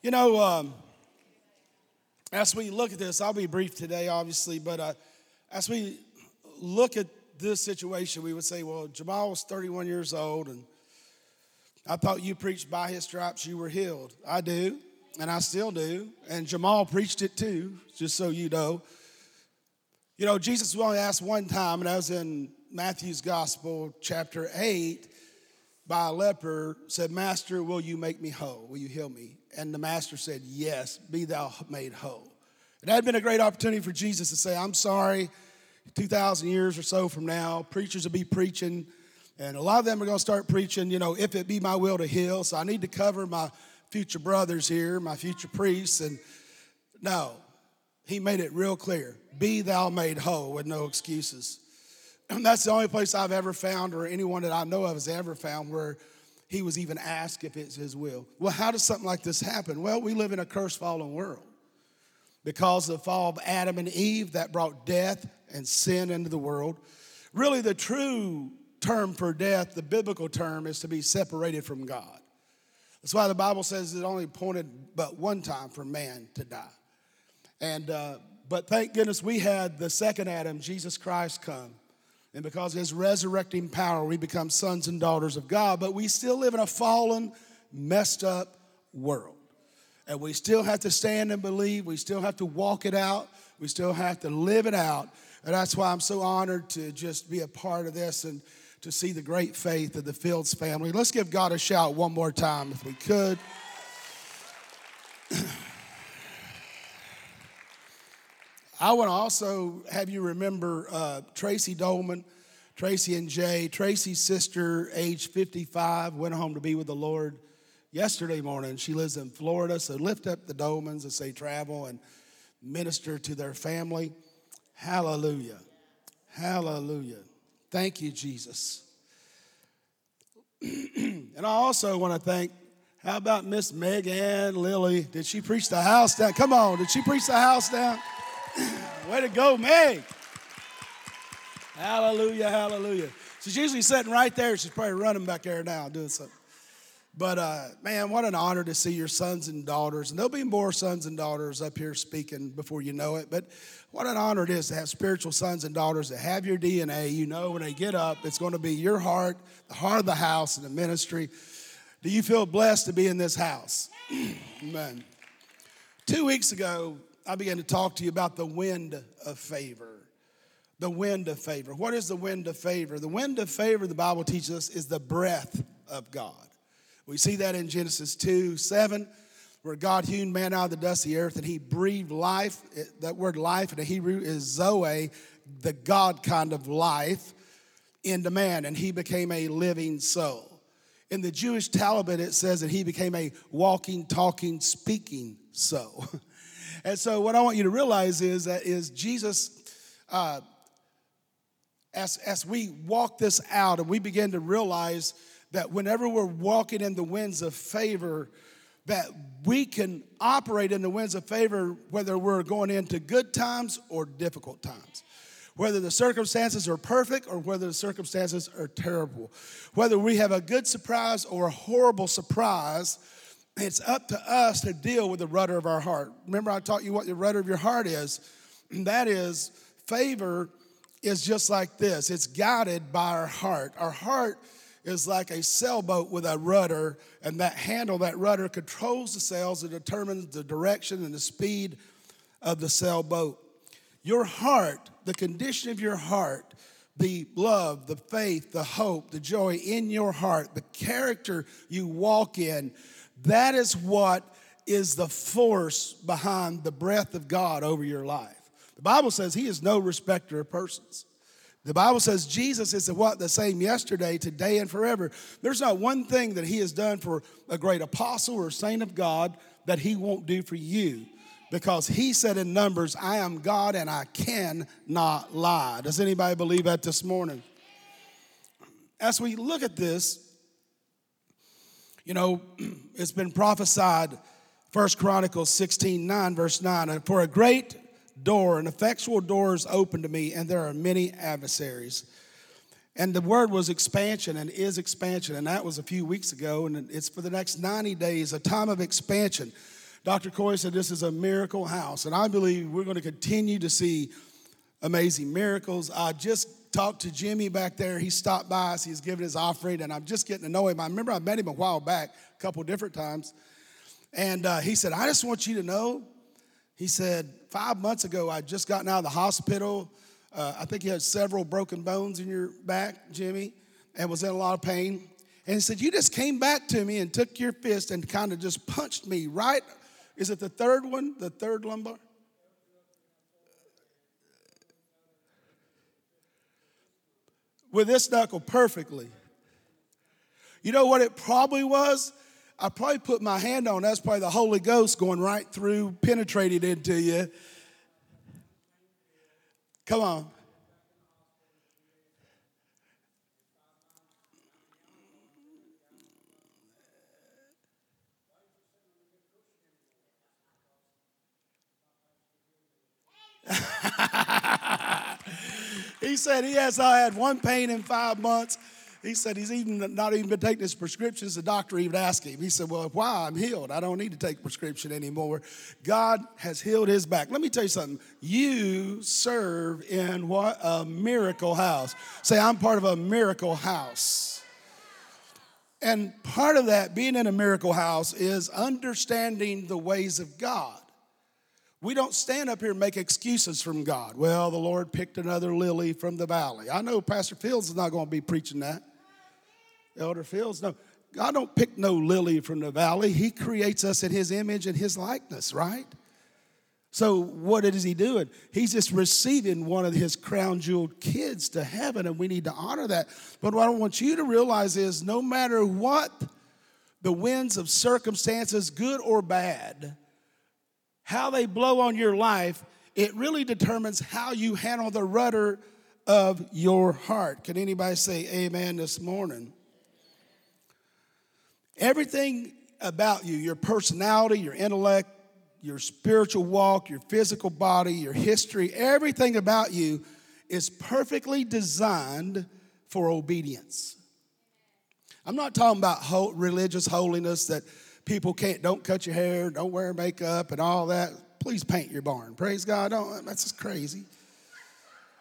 You know, um, as we look at this, I'll be brief today, obviously, but uh, as we look at this situation, we would say, well, Jamal was 31 years old, and I thought you preached by his stripes you were healed. I do, and I still do, and Jamal preached it too, just so you know. You know, Jesus only asked one time, and that was in Matthew's Gospel, chapter 8, by a leper, said, Master, will you make me whole? Will you heal me? And the master said, Yes, be thou made whole. It had been a great opportunity for Jesus to say, I'm sorry, 2,000 years or so from now, preachers will be preaching, and a lot of them are going to start preaching, you know, if it be my will to heal. So I need to cover my future brothers here, my future priests. And no, he made it real clear be thou made whole with no excuses. That's the only place I've ever found, or anyone that I know of has ever found, where he was even asked if it's his will. Well, how does something like this happen? Well, we live in a curse fallen world. Because of the fall of Adam and Eve, that brought death and sin into the world. Really, the true term for death, the biblical term, is to be separated from God. That's why the Bible says it only pointed but one time for man to die. And uh, but thank goodness we had the second Adam, Jesus Christ, come and because of his resurrecting power, we become sons and daughters of God. But we still live in a fallen, messed up world. And we still have to stand and believe. We still have to walk it out. We still have to live it out. And that's why I'm so honored to just be a part of this and to see the great faith of the Fields family. Let's give God a shout one more time if we could. I want to also have you remember uh, Tracy Dolman, Tracy and Jay. Tracy's sister, age 55, went home to be with the Lord yesterday morning. She lives in Florida, so lift up the Dolmans as they travel and minister to their family. Hallelujah. Hallelujah. Thank you, Jesus. and I also want to thank, how about Miss Megan Lily? Did she preach the house down? Come on, did she preach the house down? Way to go, Meg. Hallelujah, hallelujah. She's usually sitting right there. She's probably running back there now doing something. But uh, man, what an honor to see your sons and daughters. And there'll be more sons and daughters up here speaking before you know it. But what an honor it is to have spiritual sons and daughters that have your DNA. You know, when they get up, it's going to be your heart, the heart of the house, and the ministry. Do you feel blessed to be in this house? Amen. Two weeks ago, I began to talk to you about the wind of favor. The wind of favor. What is the wind of favor? The wind of favor, the Bible teaches us, is the breath of God. We see that in Genesis 2 7, where God hewn man out of the dust of the earth and he breathed life. That word life in the Hebrew is Zoe, the God kind of life, into man, and he became a living soul. In the Jewish Talmud, it says that he became a walking, talking, speaking soul. And so, what I want you to realize is that is Jesus, uh, as as we walk this out and we begin to realize that whenever we're walking in the winds of favor, that we can operate in the winds of favor whether we're going into good times or difficult times. Whether the circumstances are perfect or whether the circumstances are terrible. Whether we have a good surprise or a horrible surprise, it's up to us to deal with the rudder of our heart. Remember, I taught you what the rudder of your heart is. That is, favor is just like this it's guided by our heart. Our heart is like a sailboat with a rudder, and that handle, that rudder, controls the sails and determines the direction and the speed of the sailboat. Your heart, the condition of your heart, the love, the faith, the hope, the joy in your heart, the character you walk in that is what is the force behind the breath of God over your life. The Bible says He is no respecter of persons. The Bible says Jesus is the what the same yesterday, today, and forever. There's not one thing that He has done for a great apostle or saint of God that He won't do for you. Because he said in Numbers, I am God and I cannot lie. Does anybody believe that this morning? As we look at this, you know, it's been prophesied, First Chronicles 16, 9, verse 9, for a great door, an effectual door is open to me, and there are many adversaries. And the word was expansion and is expansion, and that was a few weeks ago, and it's for the next 90 days, a time of expansion. Dr. Coy said this is a miracle house, and I believe we're going to continue to see amazing miracles. I just talked to Jimmy back there. He stopped by us, he's giving his offering, and I'm just getting to know him. I remember I met him a while back, a couple different times. And uh, he said, I just want you to know, he said, five months ago, I'd just gotten out of the hospital. Uh, I think you had several broken bones in your back, Jimmy, and was in a lot of pain. And he said, You just came back to me and took your fist and kind of just punched me right. Is it the third one? The third lumbar? With this knuckle perfectly. You know what it probably was? I probably put my hand on. That's probably the Holy Ghost going right through, penetrated into you. Come on. he said he has I had one pain in five months. He said he's even not even been taking his prescriptions. The doctor even asked him. He said, Well, why? I'm healed. I don't need to take prescription anymore. God has healed his back. Let me tell you something. You serve in what? A miracle house. Say, I'm part of a miracle house. And part of that, being in a miracle house, is understanding the ways of God. We don't stand up here and make excuses from God. Well, the Lord picked another lily from the valley. I know Pastor Fields is not going to be preaching that. Elder Fields, no. God don't pick no lily from the valley. He creates us in his image and his likeness, right? So what is he doing? He's just receiving one of his crown jeweled kids to heaven, and we need to honor that. But what I want you to realize is no matter what the winds of circumstances, good or bad, how they blow on your life, it really determines how you handle the rudder of your heart. Can anybody say amen this morning? Everything about you, your personality, your intellect, your spiritual walk, your physical body, your history, everything about you is perfectly designed for obedience. I'm not talking about religious holiness that people can't don't cut your hair, don't wear makeup, and all that. Please paint your barn. Praise God. Don't, that's just crazy.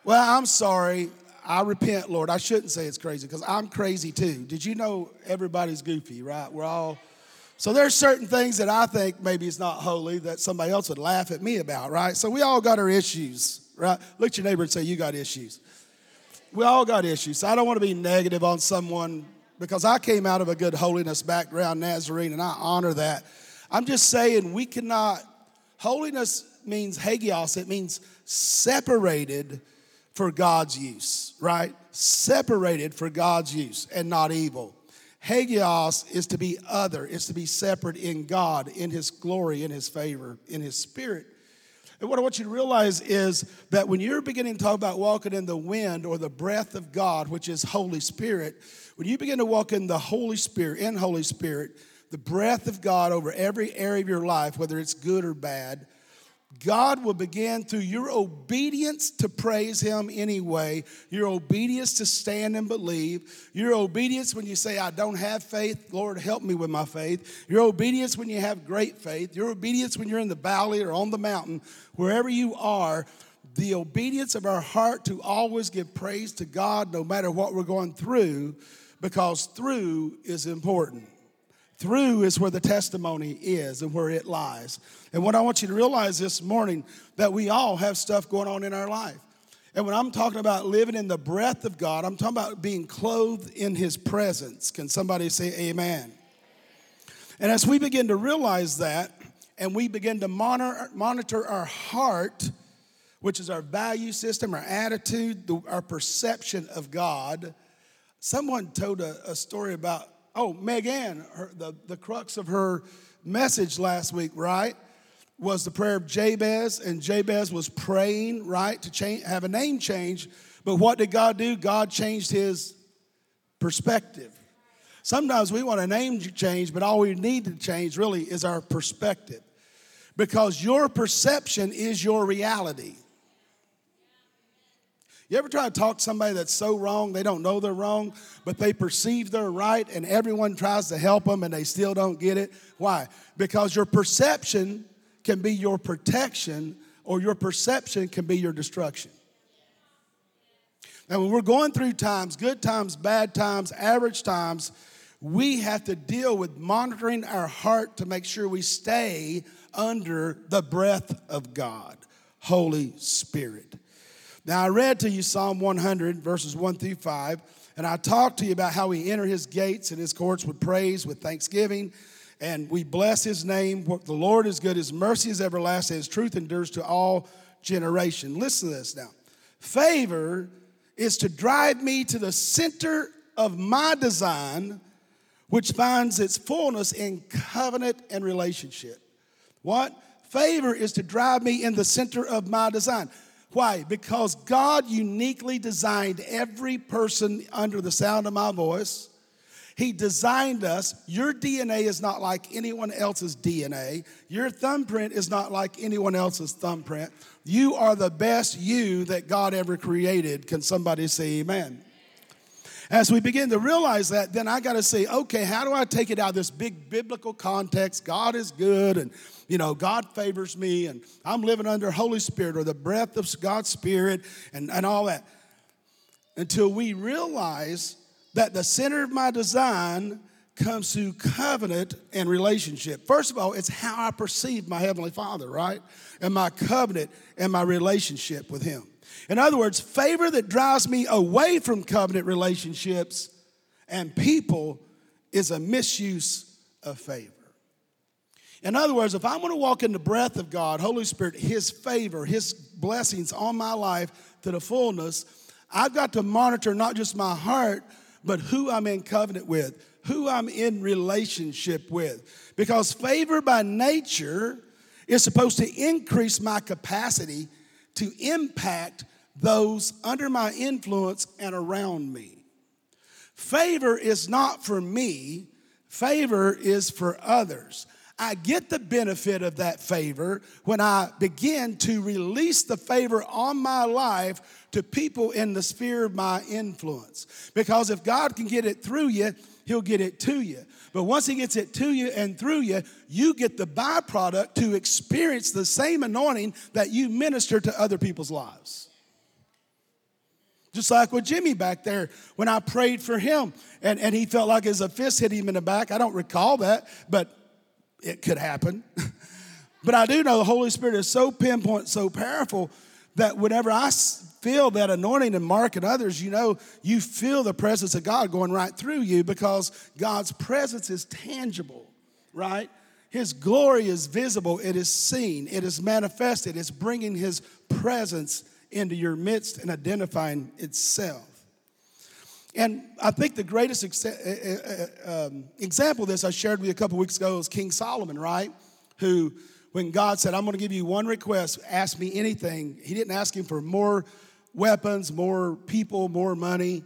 Well, I'm sorry. I repent, Lord. I shouldn't say it's crazy because I'm crazy too. Did you know everybody's goofy, right? We're all. So there's certain things that I think maybe it's not holy that somebody else would laugh at me about, right? So we all got our issues, right? Look at your neighbor and say, You got issues. We all got issues. So I don't want to be negative on someone because I came out of a good holiness background, Nazarene, and I honor that. I'm just saying we cannot, holiness means hagios, it means separated for God's use, right? Separated for God's use and not evil. Hagios is to be other, it's to be separate in God, in His glory, in His favor, in His spirit. And what I want you to realize is that when you're beginning to talk about walking in the wind or the breath of God, which is Holy Spirit, when you begin to walk in the Holy Spirit, in Holy Spirit, the breath of God over every area of your life, whether it's good or bad, God will begin through your obedience to praise Him anyway, your obedience to stand and believe, your obedience when you say, I don't have faith, Lord, help me with my faith, your obedience when you have great faith, your obedience when you're in the valley or on the mountain, wherever you are, the obedience of our heart to always give praise to God no matter what we're going through, because through is important. Through is where the testimony is and where it lies. And what I want you to realize this morning that we all have stuff going on in our life. And when I'm talking about living in the breath of God, I'm talking about being clothed in his presence. Can somebody say amen? And as we begin to realize that and we begin to monitor, monitor our heart, which is our value system, our attitude, our perception of God, someone told a, a story about Oh, Megan, her, the, the crux of her message last week, right, was the prayer of Jabez, and Jabez was praying, right, to change, have a name change. But what did God do? God changed his perspective. Sometimes we want a name change, but all we need to change really is our perspective. Because your perception is your reality. You ever try to talk to somebody that's so wrong, they don't know they're wrong, but they perceive they're right, and everyone tries to help them and they still don't get it? Why? Because your perception can be your protection, or your perception can be your destruction. Now, when we're going through times, good times, bad times, average times, we have to deal with monitoring our heart to make sure we stay under the breath of God, Holy Spirit. Now, I read to you Psalm 100, verses 1 through 5, and I talked to you about how we enter his gates and his courts with praise, with thanksgiving, and we bless his name. The Lord is good, his mercy is everlasting, his truth endures to all generation. Listen to this now. Favor is to drive me to the center of my design, which finds its fullness in covenant and relationship. What? Favor is to drive me in the center of my design. Why? Because God uniquely designed every person under the sound of my voice. He designed us. Your DNA is not like anyone else's DNA. Your thumbprint is not like anyone else's thumbprint. You are the best you that God ever created. Can somebody say amen? As we begin to realize that, then I got to say, okay, how do I take it out of this big biblical context? God is good and you know, God favors me and I'm living under Holy Spirit or the breath of God's Spirit and, and all that. Until we realize that the center of my design comes through covenant and relationship. First of all, it's how I perceive my Heavenly Father, right? And my covenant and my relationship with Him. In other words, favor that drives me away from covenant relationships and people is a misuse of favor. In other words, if I'm going to walk in the breath of God, Holy Spirit, His favor, His blessings on my life to the fullness, I've got to monitor not just my heart, but who I'm in covenant with, who I'm in relationship with. Because favor by nature is supposed to increase my capacity to impact those under my influence and around me. Favor is not for me, favor is for others. I get the benefit of that favor when I begin to release the favor on my life to people in the sphere of my influence. Because if God can get it through you, He'll get it to you. But once He gets it to you and through you, you get the byproduct to experience the same anointing that you minister to other people's lives. Just like with Jimmy back there when I prayed for him and, and he felt like as a fist hit him in the back. I don't recall that, but it could happen. but I do know the Holy Spirit is so pinpoint, so powerful that whenever I feel that anointing and Mark and others, you know, you feel the presence of God going right through you because God's presence is tangible, right? His glory is visible, it is seen, it is manifested, it's bringing His presence into your midst and identifying itself. And I think the greatest ex- uh, uh, um, example of this I shared with you a couple weeks ago is King Solomon, right? Who, when God said, I'm going to give you one request, ask me anything, he didn't ask him for more weapons, more people, more money,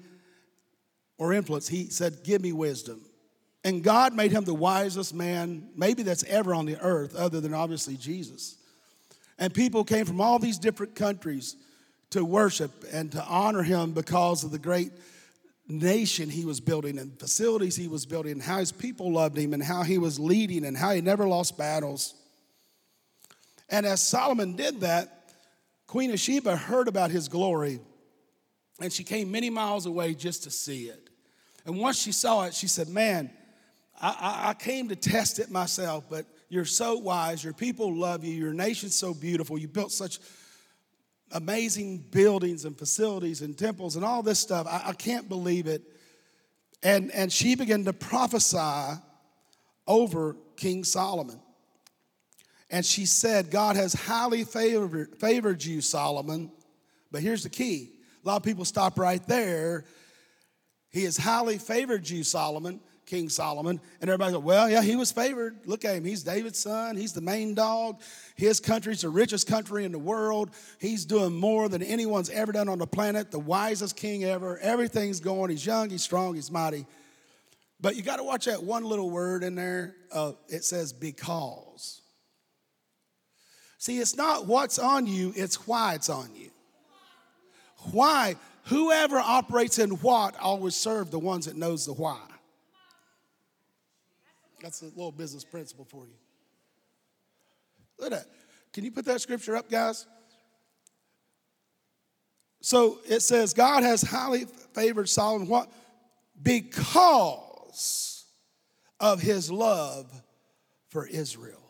or influence. He said, Give me wisdom. And God made him the wisest man, maybe that's ever on the earth, other than obviously Jesus. And people came from all these different countries to worship and to honor him because of the great nation he was building and facilities he was building and how his people loved him and how he was leading and how he never lost battles. And as Solomon did that, Queen of Sheba heard about his glory and she came many miles away just to see it. And once she saw it, she said, Man, I, I, came to test it myself, but you're so wise. Your people love you. Your nation's so beautiful. You built such amazing buildings and facilities and temples and all this stuff. I, I can't believe it. And, and she began to prophesy over King Solomon. And she said, God has highly favored, favored you, Solomon. But here's the key a lot of people stop right there. He has highly favored you, Solomon. King Solomon. And everybody goes, well, yeah, he was favored. Look at him. He's David's son. He's the main dog. His country's the richest country in the world. He's doing more than anyone's ever done on the planet, the wisest king ever. Everything's going. He's young, he's strong, he's mighty. But you got to watch that one little word in there. Uh, it says because. See, it's not what's on you, it's why it's on you. Why? Whoever operates in what always serve the ones that knows the why. That's a little business principle for you. Look at that. Can you put that scripture up, guys? So it says, God has highly favored Solomon. What? Because of his love for Israel.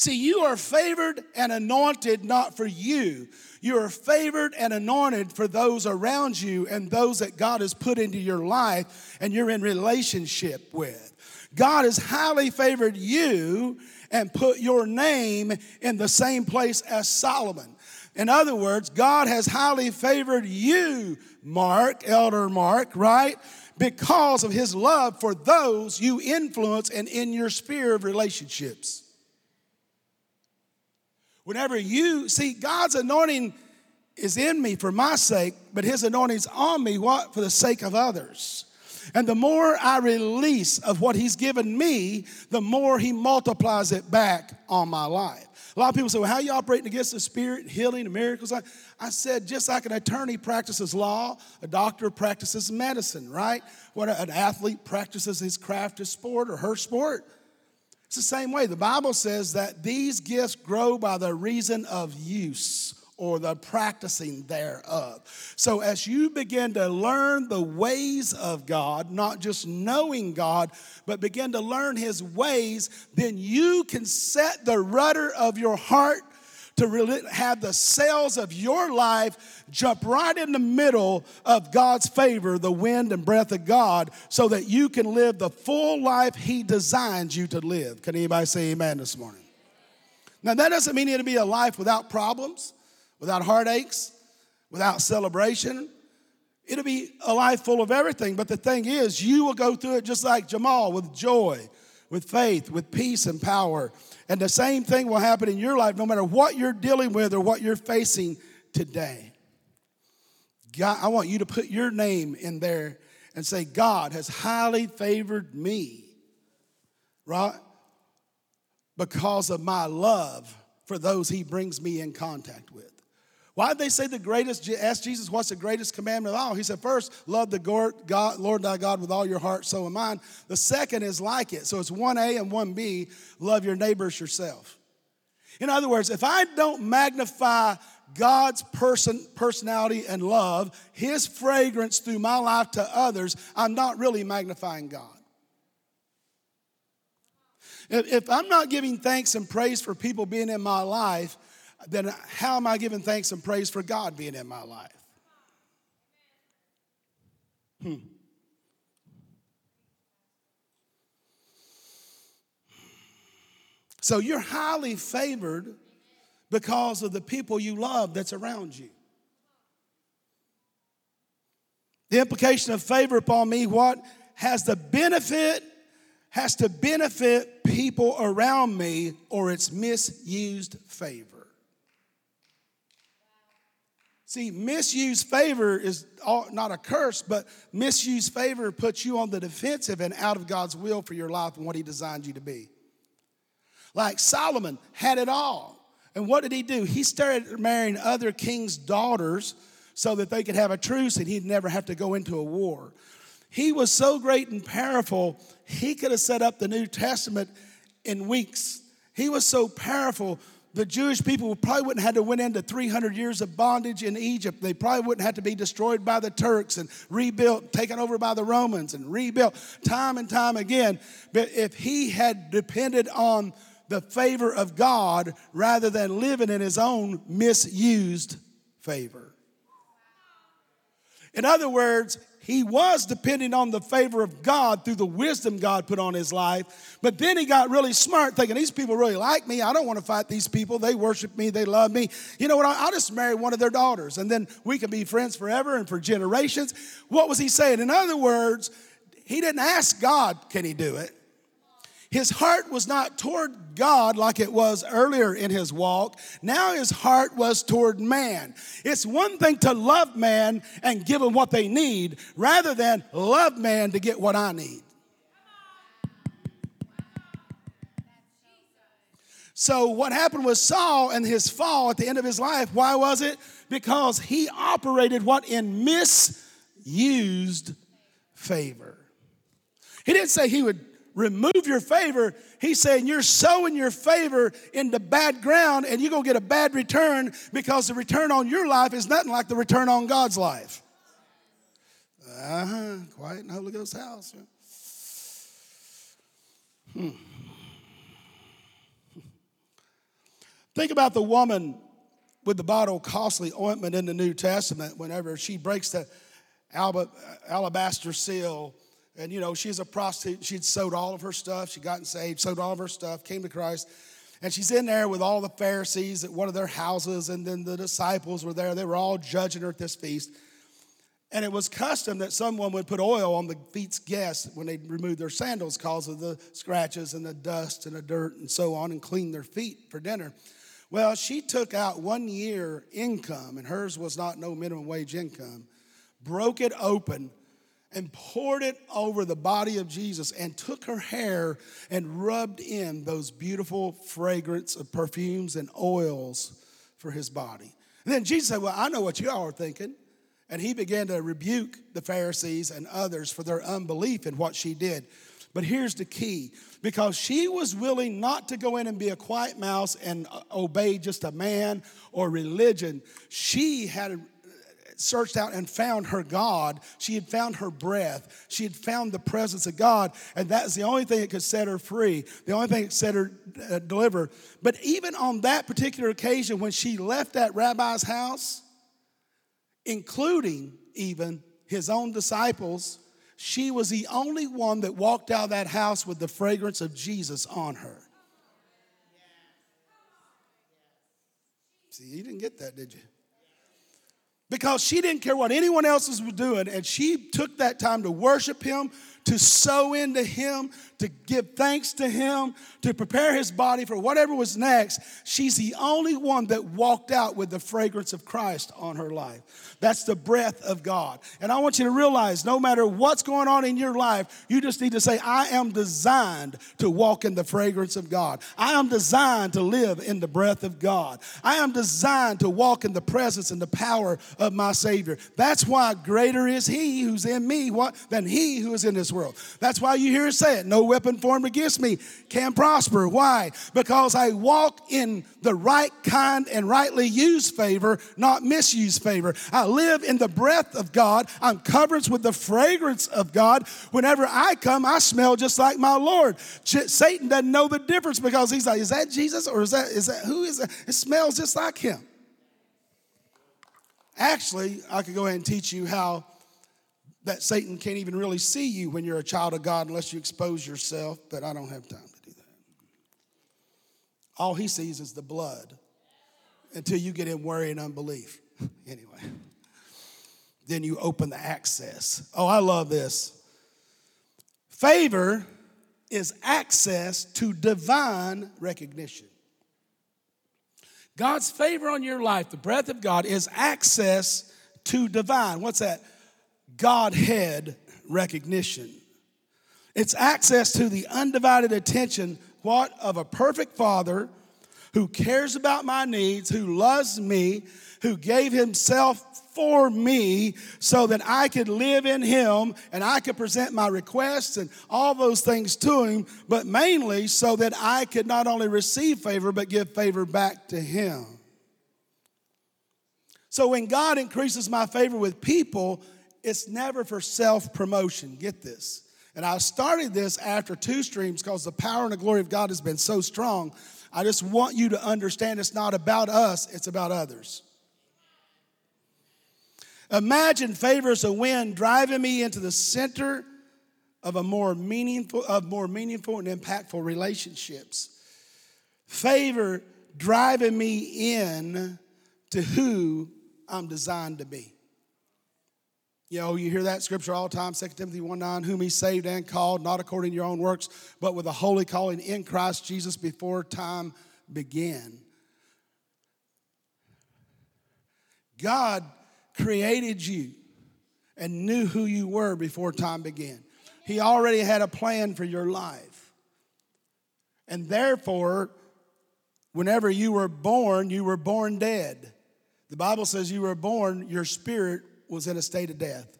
See, you are favored and anointed not for you. You are favored and anointed for those around you and those that God has put into your life and you're in relationship with. God has highly favored you and put your name in the same place as Solomon. In other words, God has highly favored you, Mark, Elder Mark, right? Because of his love for those you influence and in your sphere of relationships. Whenever you see God's anointing is in me for my sake, but his anointing's on me what for the sake of others. And the more I release of what He's given me, the more He multiplies it back on my life. A lot of people say, well, how are you operating against the spirit, healing, and miracles? I, I said, just like an attorney practices law, a doctor practices medicine, right? What an athlete practices his craft, his sport, or her sport. It's the same way. The Bible says that these gifts grow by the reason of use or the practicing thereof. So, as you begin to learn the ways of God, not just knowing God, but begin to learn His ways, then you can set the rudder of your heart to really have the sails of your life jump right in the middle of God's favor, the wind and breath of God, so that you can live the full life He designed you to live. Can anybody say amen this morning? Now, that doesn't mean it'll be a life without problems without heartaches, without celebration. It'll be a life full of everything. But the thing is, you will go through it just like Jamal with joy, with faith, with peace and power. And the same thing will happen in your life no matter what you're dealing with or what you're facing today. God, I want you to put your name in there and say, God has highly favored me, right? Because of my love for those he brings me in contact with. Why did they say the greatest? Ask Jesus, what's the greatest commandment of all? He said, first, love the God, Lord thy God with all your heart, soul, and mind. The second is like it. So it's 1A and 1B, love your neighbors yourself. In other words, if I don't magnify God's person, personality and love, his fragrance through my life to others, I'm not really magnifying God. If I'm not giving thanks and praise for people being in my life, then how am I giving thanks and praise for God being in my life? Hmm. So you're highly favored because of the people you love that's around you. The implication of favor upon me, what has the benefit, has to benefit people around me, or it's misused favor. See, misused favor is not a curse, but misused favor puts you on the defensive and out of God's will for your life and what He designed you to be. Like Solomon had it all. And what did he do? He started marrying other kings' daughters so that they could have a truce and he'd never have to go into a war. He was so great and powerful, he could have set up the New Testament in weeks. He was so powerful the Jewish people probably wouldn't have had to went into 300 years of bondage in Egypt. They probably wouldn't have to be destroyed by the Turks and rebuilt, taken over by the Romans and rebuilt time and time again. But if he had depended on the favor of God rather than living in his own misused favor. In other words, he was depending on the favor of God through the wisdom God put on his life. But then he got really smart, thinking, These people really like me. I don't want to fight these people. They worship me. They love me. You know what? I'll just marry one of their daughters, and then we can be friends forever and for generations. What was he saying? In other words, he didn't ask God, Can he do it? His heart was not toward God like it was earlier in his walk. Now his heart was toward man. It's one thing to love man and give them what they need rather than love man to get what I need. So, what happened with Saul and his fall at the end of his life, why was it? Because he operated what in misused favor. He didn't say he would remove your favor. He's saying you're sowing your favor into bad ground and you're going to get a bad return because the return on your life is nothing like the return on God's life. Uh huh. Quiet in the Holy Ghost house. Hmm. Think about the woman with the bottle of costly ointment in the New Testament whenever she breaks the alabaster seal. And, you know, she's a prostitute. She'd sold all of her stuff. She'd gotten saved, sold all of her stuff, came to Christ. And she's in there with all the Pharisees at one of their houses, and then the disciples were there. They were all judging her at this feast. And it was custom that someone would put oil on the feet's guests when they removed their sandals because of the scratches and the dust and the dirt and so on and clean their feet for dinner. Well, she took out one year income, and hers was not no minimum wage income, broke it open, and poured it over the body of Jesus, and took her hair and rubbed in those beautiful fragrance of perfumes and oils for his body. And then Jesus said, Well, I know what you all are thinking. And he began to rebuke the Pharisees and others for their unbelief in what she did. But here's the key because she was willing not to go in and be a quiet mouse and obey just a man or religion. She had searched out and found her God. She had found her breath. She had found the presence of God, and that's the only thing that could set her free, the only thing that set her uh, deliver. But even on that particular occasion, when she left that rabbi's house, including even his own disciples, she was the only one that walked out of that house with the fragrance of Jesus on her. See, you didn't get that, did you? Because she didn't care what anyone else was doing, and she took that time to worship him, to sow into him, to give thanks to him, to prepare his body for whatever was next. She's the only one that walked out with the fragrance of Christ on her life. That's the breath of God. And I want you to realize no matter what's going on in your life, you just need to say, I am designed to walk in the fragrance of God. I am designed to live in the breath of God. I am designed to walk in the presence and the power of my Savior. That's why greater is He who's in me what, than He who is in world. That's why you hear it say it no weapon formed against me can prosper. Why? Because I walk in the right kind and rightly used favor, not misused favor. I live in the breath of God. I'm covered with the fragrance of God. Whenever I come, I smell just like my Lord. Satan doesn't know the difference because he's like, is that Jesus or is that, is that who is that? It smells just like him. Actually, I could go ahead and teach you how that Satan can't even really see you when you're a child of God unless you expose yourself, but I don't have time to do that. All he sees is the blood until you get in worry and unbelief. anyway, then you open the access. Oh, I love this. Favor is access to divine recognition. God's favor on your life, the breath of God, is access to divine. What's that? Godhead recognition. It's access to the undivided attention, what, of a perfect father who cares about my needs, who loves me, who gave himself for me so that I could live in him and I could present my requests and all those things to him, but mainly so that I could not only receive favor, but give favor back to him. So when God increases my favor with people, it's never for self promotion. Get this. And I started this after two streams because the power and the glory of God has been so strong. I just want you to understand it's not about us, it's about others. Imagine favor as a wind driving me into the center of a more meaningful, of more meaningful and impactful relationships. Favor driving me in to who I'm designed to be. You oh, know, you hear that scripture all the time, 2 Timothy 1 9, whom he saved and called, not according to your own works, but with a holy calling in Christ Jesus before time began. God created you and knew who you were before time began. He already had a plan for your life. And therefore, whenever you were born, you were born dead. The Bible says you were born, your spirit was in a state of death.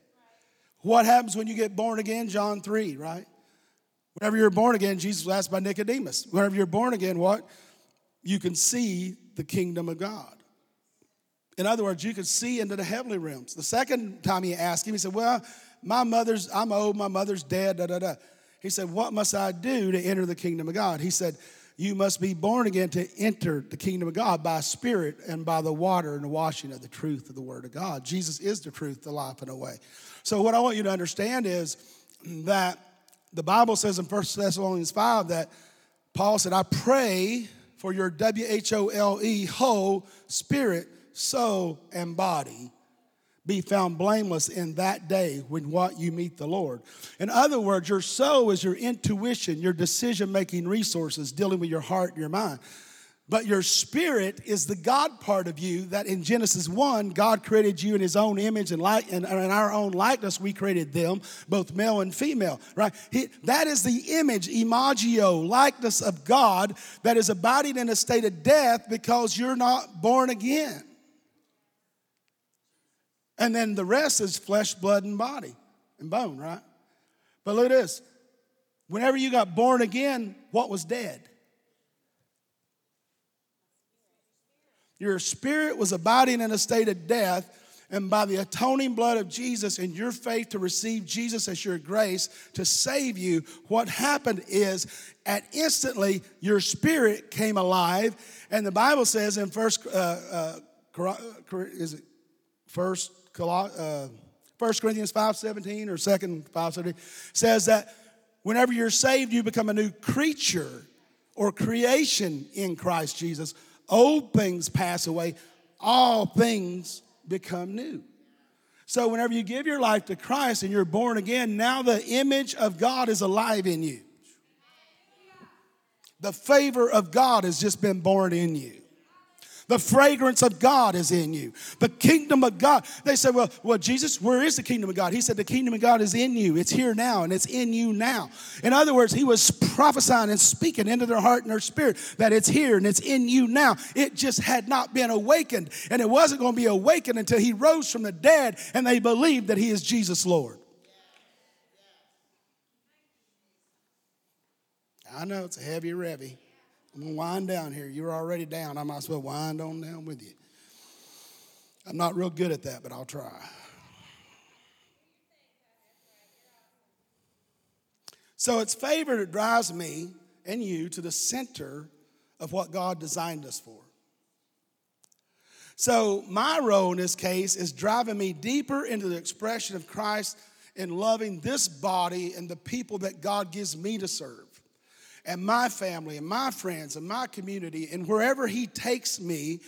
What happens when you get born again? John 3, right? Whenever you're born again, Jesus was asked by Nicodemus. Whenever you're born again, what? You can see the kingdom of God. In other words, you can see into the heavenly realms. The second time he asked him, he said, Well, my mother's, I'm old, my mother's dead, da da da. He said, What must I do to enter the kingdom of God? He said, You must be born again to enter the kingdom of God by spirit and by the water and the washing of the truth of the word of God. Jesus is the truth, the life, and the way. So, what I want you to understand is that the Bible says in 1 Thessalonians 5 that Paul said, I pray for your W H O L E, whole spirit, soul, and body be found blameless in that day when what you meet the Lord. In other words, your soul is your intuition, your decision making resources dealing with your heart and your mind. But your spirit is the God part of you that in Genesis 1, God created you in his own image and like and in our own likeness, we created them, both male and female, right? He, that is the image, imagio, likeness of God that is abiding in a state of death because you're not born again. And then the rest is flesh, blood, and body and bone, right? But look at this. Whenever you got born again, what was dead? Your spirit was abiding in a state of death, and by the atoning blood of Jesus and your faith to receive Jesus as your grace to save you, what happened is at instantly your spirit came alive, and the Bible says in First, uh, uh, is it First, uh, First Corinthians five seventeen or Second five seventeen says that whenever you're saved, you become a new creature or creation in Christ Jesus Old things pass away, all things become new. So, whenever you give your life to Christ and you're born again, now the image of God is alive in you. The favor of God has just been born in you. The fragrance of God is in you. The kingdom of God. They said, well, well, Jesus, where is the kingdom of God? He said, the kingdom of God is in you. It's here now and it's in you now. In other words, he was prophesying and speaking into their heart and their spirit that it's here and it's in you now. It just had not been awakened. And it wasn't going to be awakened until he rose from the dead and they believed that he is Jesus Lord. I know it's a heavy revy. I'm going to wind down here. You're already down. I might as well wind on down with you. I'm not real good at that, but I'll try. So it's favor that drives me and you to the center of what God designed us for. So my role in this case is driving me deeper into the expression of Christ in loving this body and the people that God gives me to serve and my family and my friends and my community and wherever He takes me,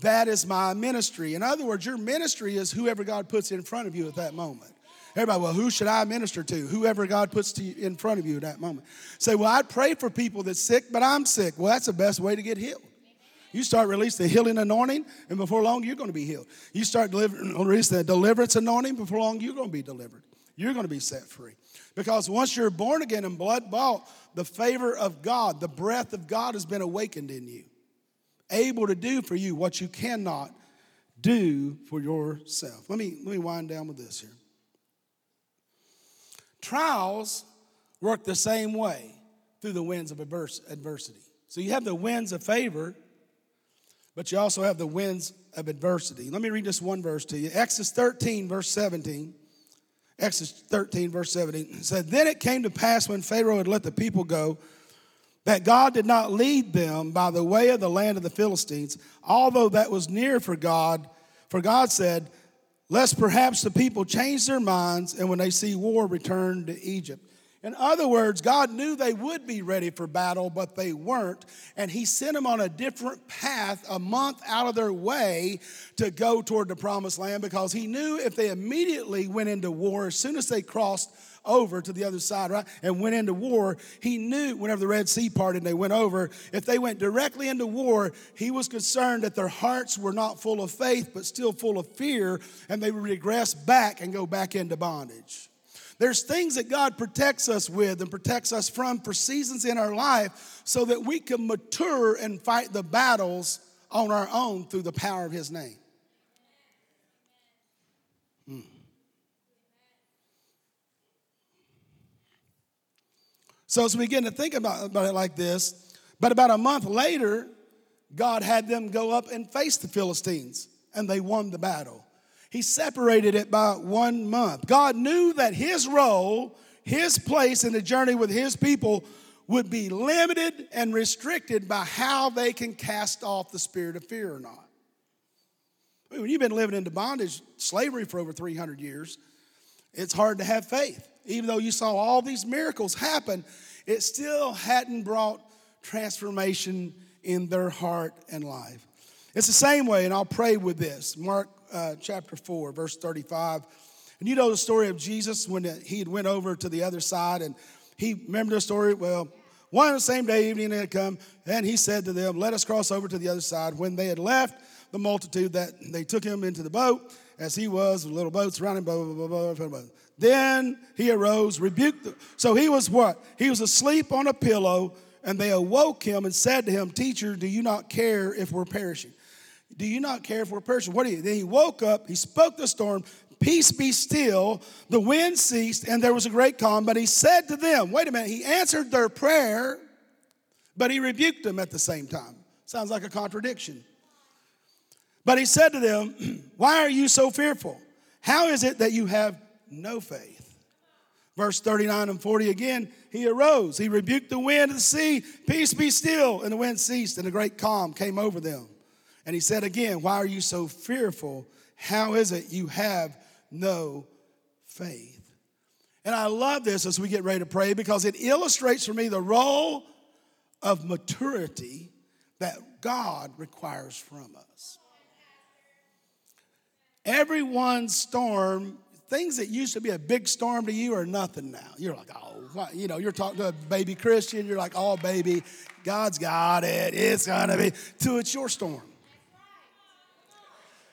that is my ministry. In other words, your ministry is whoever God puts in front of you at that moment. Everybody, well, who should I minister to? Whoever God puts to in front of you at that moment. Say, well, I'd pray for people that's sick, but I'm sick. Well, that's the best way to get healed. You start release the healing anointing, and before long, you're going to be healed. You start delivering, release the deliverance anointing, before long, you're going to be delivered. You're going to be set free. Because once you're born again and blood bought, the favor of God, the breath of God has been awakened in you, able to do for you what you cannot do for yourself. Let me, let me wind down with this here. Trials work the same way through the winds of adversity. So you have the winds of favor, but you also have the winds of adversity. Let me read this one verse to you Exodus 13, verse 17. Exodus 13, verse 17 said, Then it came to pass when Pharaoh had let the people go that God did not lead them by the way of the land of the Philistines, although that was near for God. For God said, Lest perhaps the people change their minds and when they see war, return to Egypt. In other words, God knew they would be ready for battle, but they weren't. And He sent them on a different path a month out of their way to go toward the promised land because He knew if they immediately went into war, as soon as they crossed over to the other side, right, and went into war, He knew whenever the Red Sea parted and they went over, if they went directly into war, He was concerned that their hearts were not full of faith, but still full of fear, and they would regress back and go back into bondage. There's things that God protects us with and protects us from for seasons in our life so that we can mature and fight the battles on our own through the power of His name. Hmm. So as we begin to think about, about it like this, but about a month later, God had them go up and face the Philistines, and they won the battle. He separated it by one month. God knew that his role, his place in the journey with his people would be limited and restricted by how they can cast off the spirit of fear or not. I mean, when you've been living into bondage, slavery for over 300 years, it's hard to have faith. Even though you saw all these miracles happen, it still hadn't brought transformation in their heart and life. It's the same way, and I'll pray with this. Mark uh, chapter 4, verse 35. And you know the story of Jesus when he had went over to the other side, and he remember the story. Well, one the same day evening they had come, and he said to them, "Let us cross over to the other side." When they had left the multitude, that they took him into the boat as he was, little boats around him. Blah, blah, blah, blah, blah. Then he arose, rebuked. The, so he was what? He was asleep on a pillow, and they awoke him and said to him, "Teacher, do you not care if we're perishing?" Do you not care if we're perishing? What do you? Then he woke up, he spoke the storm, Peace be still. The wind ceased, and there was a great calm. But he said to them, Wait a minute, he answered their prayer, but he rebuked them at the same time. Sounds like a contradiction. But he said to them, Why are you so fearful? How is it that you have no faith? Verse 39 and 40 again, he arose. He rebuked the wind and the sea, Peace be still. And the wind ceased, and a great calm came over them. And he said again, Why are you so fearful? How is it you have no faith? And I love this as we get ready to pray because it illustrates for me the role of maturity that God requires from us. Everyone's storm, things that used to be a big storm to you are nothing now. You're like, oh, what? you know, you're talking to a baby Christian, you're like, oh, baby, God's got it. It's gonna be, to it's your storm.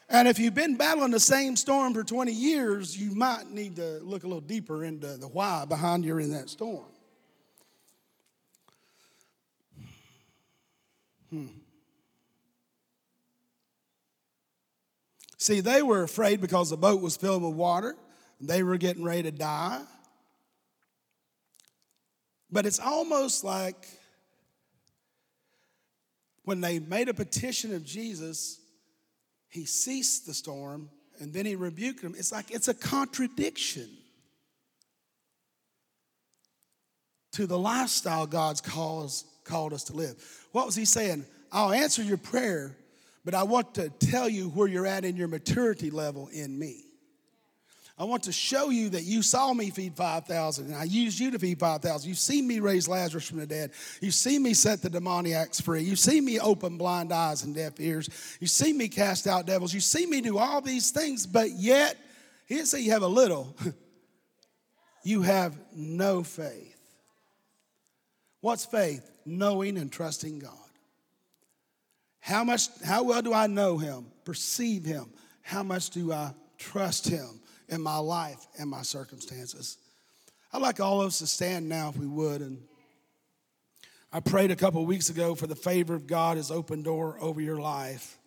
And if you've been battling the same storm for 20 years, you might need to look a little deeper into the why behind you're in that storm. Hmm. See, they were afraid because the boat was filled with water. They were getting ready to die. But it's almost like when they made a petition of Jesus, he ceased the storm and then he rebuked them. It's like it's a contradiction to the lifestyle God's calls, called us to live. What was he saying? I'll answer your prayer, but I want to tell you where you're at in your maturity level in me. I want to show you that you saw me feed 5,000 and I used you to feed 5,000. You've seen me raise Lazarus from the dead. You've seen me set the demoniacs free. You've seen me open blind eyes and deaf ears. You've seen me cast out devils. You see me do all these things, but yet, he didn't say you have a little, you have no faith. What's faith? Knowing and trusting God. How much, how well do I know him, perceive him? How much do I trust him? In my life and my circumstances. I'd like all of us to stand now if we would. And I prayed a couple weeks ago for the favor of God, his open door over your life.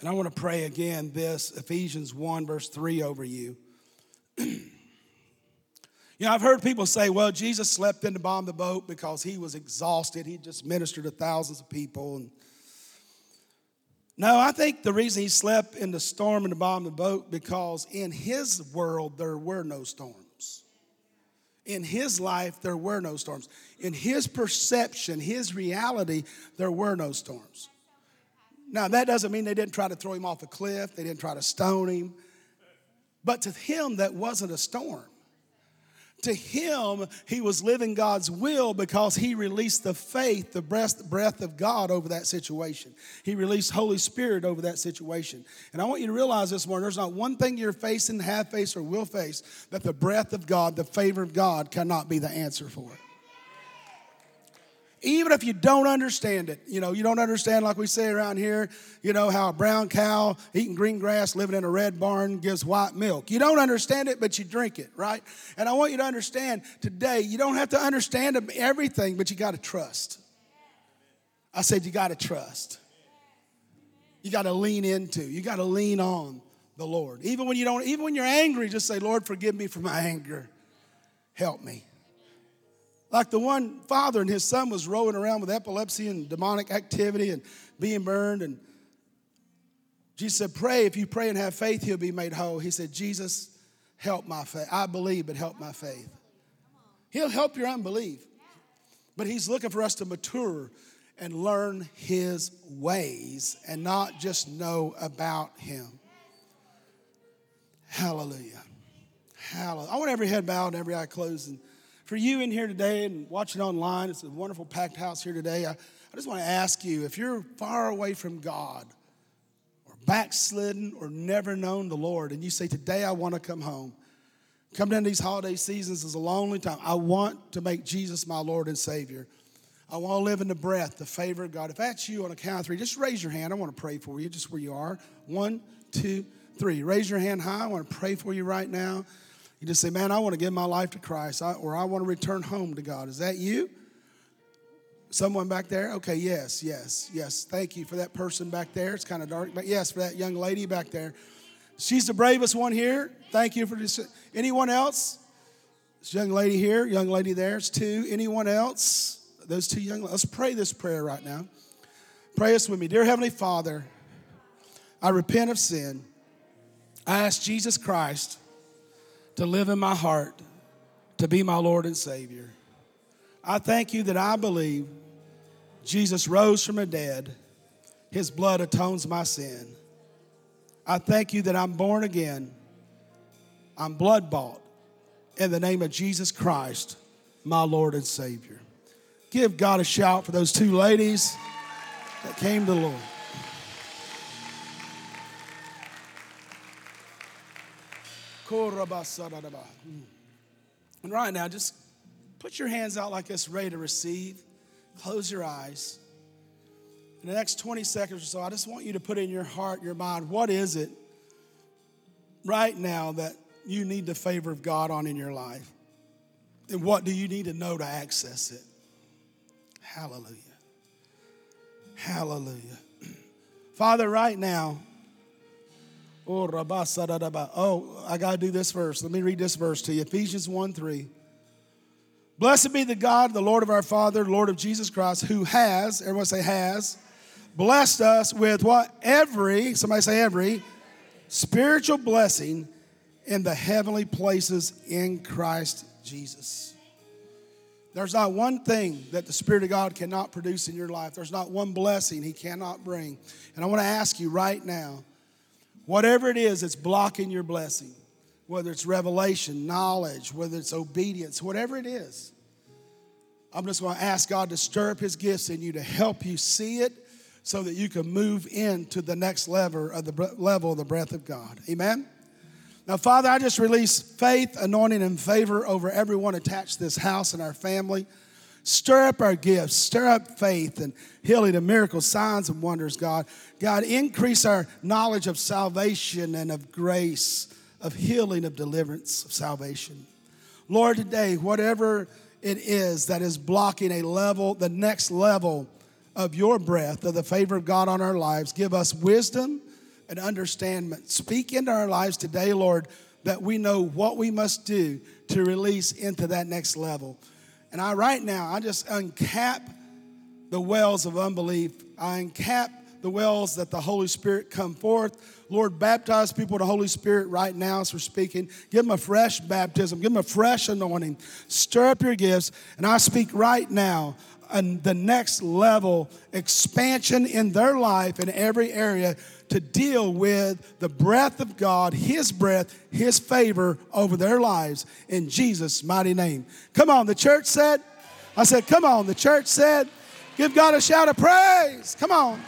And I want to pray again this Ephesians 1, verse 3 over you. you know, I've heard people say, well, Jesus slept in the bottom of the boat because he was exhausted. He just ministered to thousands of people. And no, I think the reason he slept in the storm in the bottom of the boat because in his world there were no storms. In his life there were no storms. In his perception, his reality, there were no storms. Now that doesn't mean they didn't try to throw him off a cliff, they didn't try to stone him. But to him that wasn't a storm to him, he was living God's will because he released the faith, the breath, breath of God over that situation. He released Holy Spirit over that situation. And I want you to realize this morning there's not one thing you're facing, have faced, or will face that the breath of God, the favor of God cannot be the answer for. Even if you don't understand it, you know, you don't understand, like we say around here, you know, how a brown cow eating green grass, living in a red barn gives white milk. You don't understand it, but you drink it, right? And I want you to understand today, you don't have to understand everything, but you got to trust. I said, you got to trust. You got to lean into, you got to lean on the Lord. Even when you don't, even when you're angry, just say, Lord, forgive me for my anger. Help me. Like the one father and his son was rolling around with epilepsy and demonic activity and being burned. And Jesus said, Pray. If you pray and have faith, he'll be made whole. He said, Jesus, help my faith. I believe, but help my faith. He'll help your unbelief. But he's looking for us to mature and learn his ways and not just know about him. Hallelujah. Hallelujah. I want every head bowed and every eye closed. And for you in here today and watching online, it's a wonderful packed house here today. I, I just want to ask you if you're far away from God or backslidden or never known the Lord, and you say, Today I want to come home. come down these holiday seasons is a lonely time. I want to make Jesus my Lord and Savior. I want to live in the breath, the favor of God. If that's you on a count of three, just raise your hand. I want to pray for you, just where you are. One, two, three. Raise your hand high. I want to pray for you right now. You just say, Man, I want to give my life to Christ, or I want to return home to God. Is that you? Someone back there? Okay, yes, yes, yes. Thank you for that person back there. It's kind of dark, but yes, for that young lady back there. She's the bravest one here. Thank you for this. Anyone else? This young lady here, young lady there. It's two. Anyone else? Those two young. Let's pray this prayer right now. Pray this with me, dear Heavenly Father. I repent of sin. I ask Jesus Christ to live in my heart, to be my Lord and Savior. I thank you that I believe Jesus rose from the dead, His blood atones my sin. I thank you that I'm born again, I'm blood bought in the name of Jesus Christ, my Lord and Savior. Give God a shout for those two ladies that came to the Lord. Hmm. And right now, just put your hands out like this, ready to receive. Close your eyes. In the next 20 seconds or so, I just want you to put in your heart, your mind, what is it right now that you need the favor of God on in your life? And what do you need to know to access it? Hallelujah. Hallelujah. Father, right now, Oh, oh I got to do this verse. Let me read this verse to you Ephesians 1 3. Blessed be the God, the Lord of our Father, Lord of Jesus Christ, who has, everyone say has, blessed us with what? Every, somebody say every, spiritual blessing in the heavenly places in Christ Jesus. There's not one thing that the Spirit of God cannot produce in your life. There's not one blessing He cannot bring. And I want to ask you right now Whatever it is that's blocking your blessing, whether it's revelation, knowledge, whether it's obedience, whatever it is, I'm just going to ask God to stir up His gifts in you to help you see it so that you can move into the next level of the level of the breath of God. Amen. Now, Father, I just release faith, anointing, and favor over everyone attached to this house and our family. Stir up our gifts, stir up faith and healing and miracles, signs and wonders, God. God, increase our knowledge of salvation and of grace, of healing, of deliverance, of salvation. Lord, today, whatever it is that is blocking a level, the next level of your breath, of the favor of God on our lives, give us wisdom and understanding. Speak into our lives today, Lord, that we know what we must do to release into that next level. And I, right now, I just uncap the wells of unbelief. I uncap the wells that the Holy Spirit come forth. Lord, baptize people with the Holy Spirit right now as we're speaking. Give them a fresh baptism. Give them a fresh anointing. Stir up your gifts. And I speak right now on the next level expansion in their life in every area to deal with the breath of God, His breath, His favor over their lives in Jesus' mighty name. Come on, the church said, I said, come on, the church said, give God a shout of praise. Come on.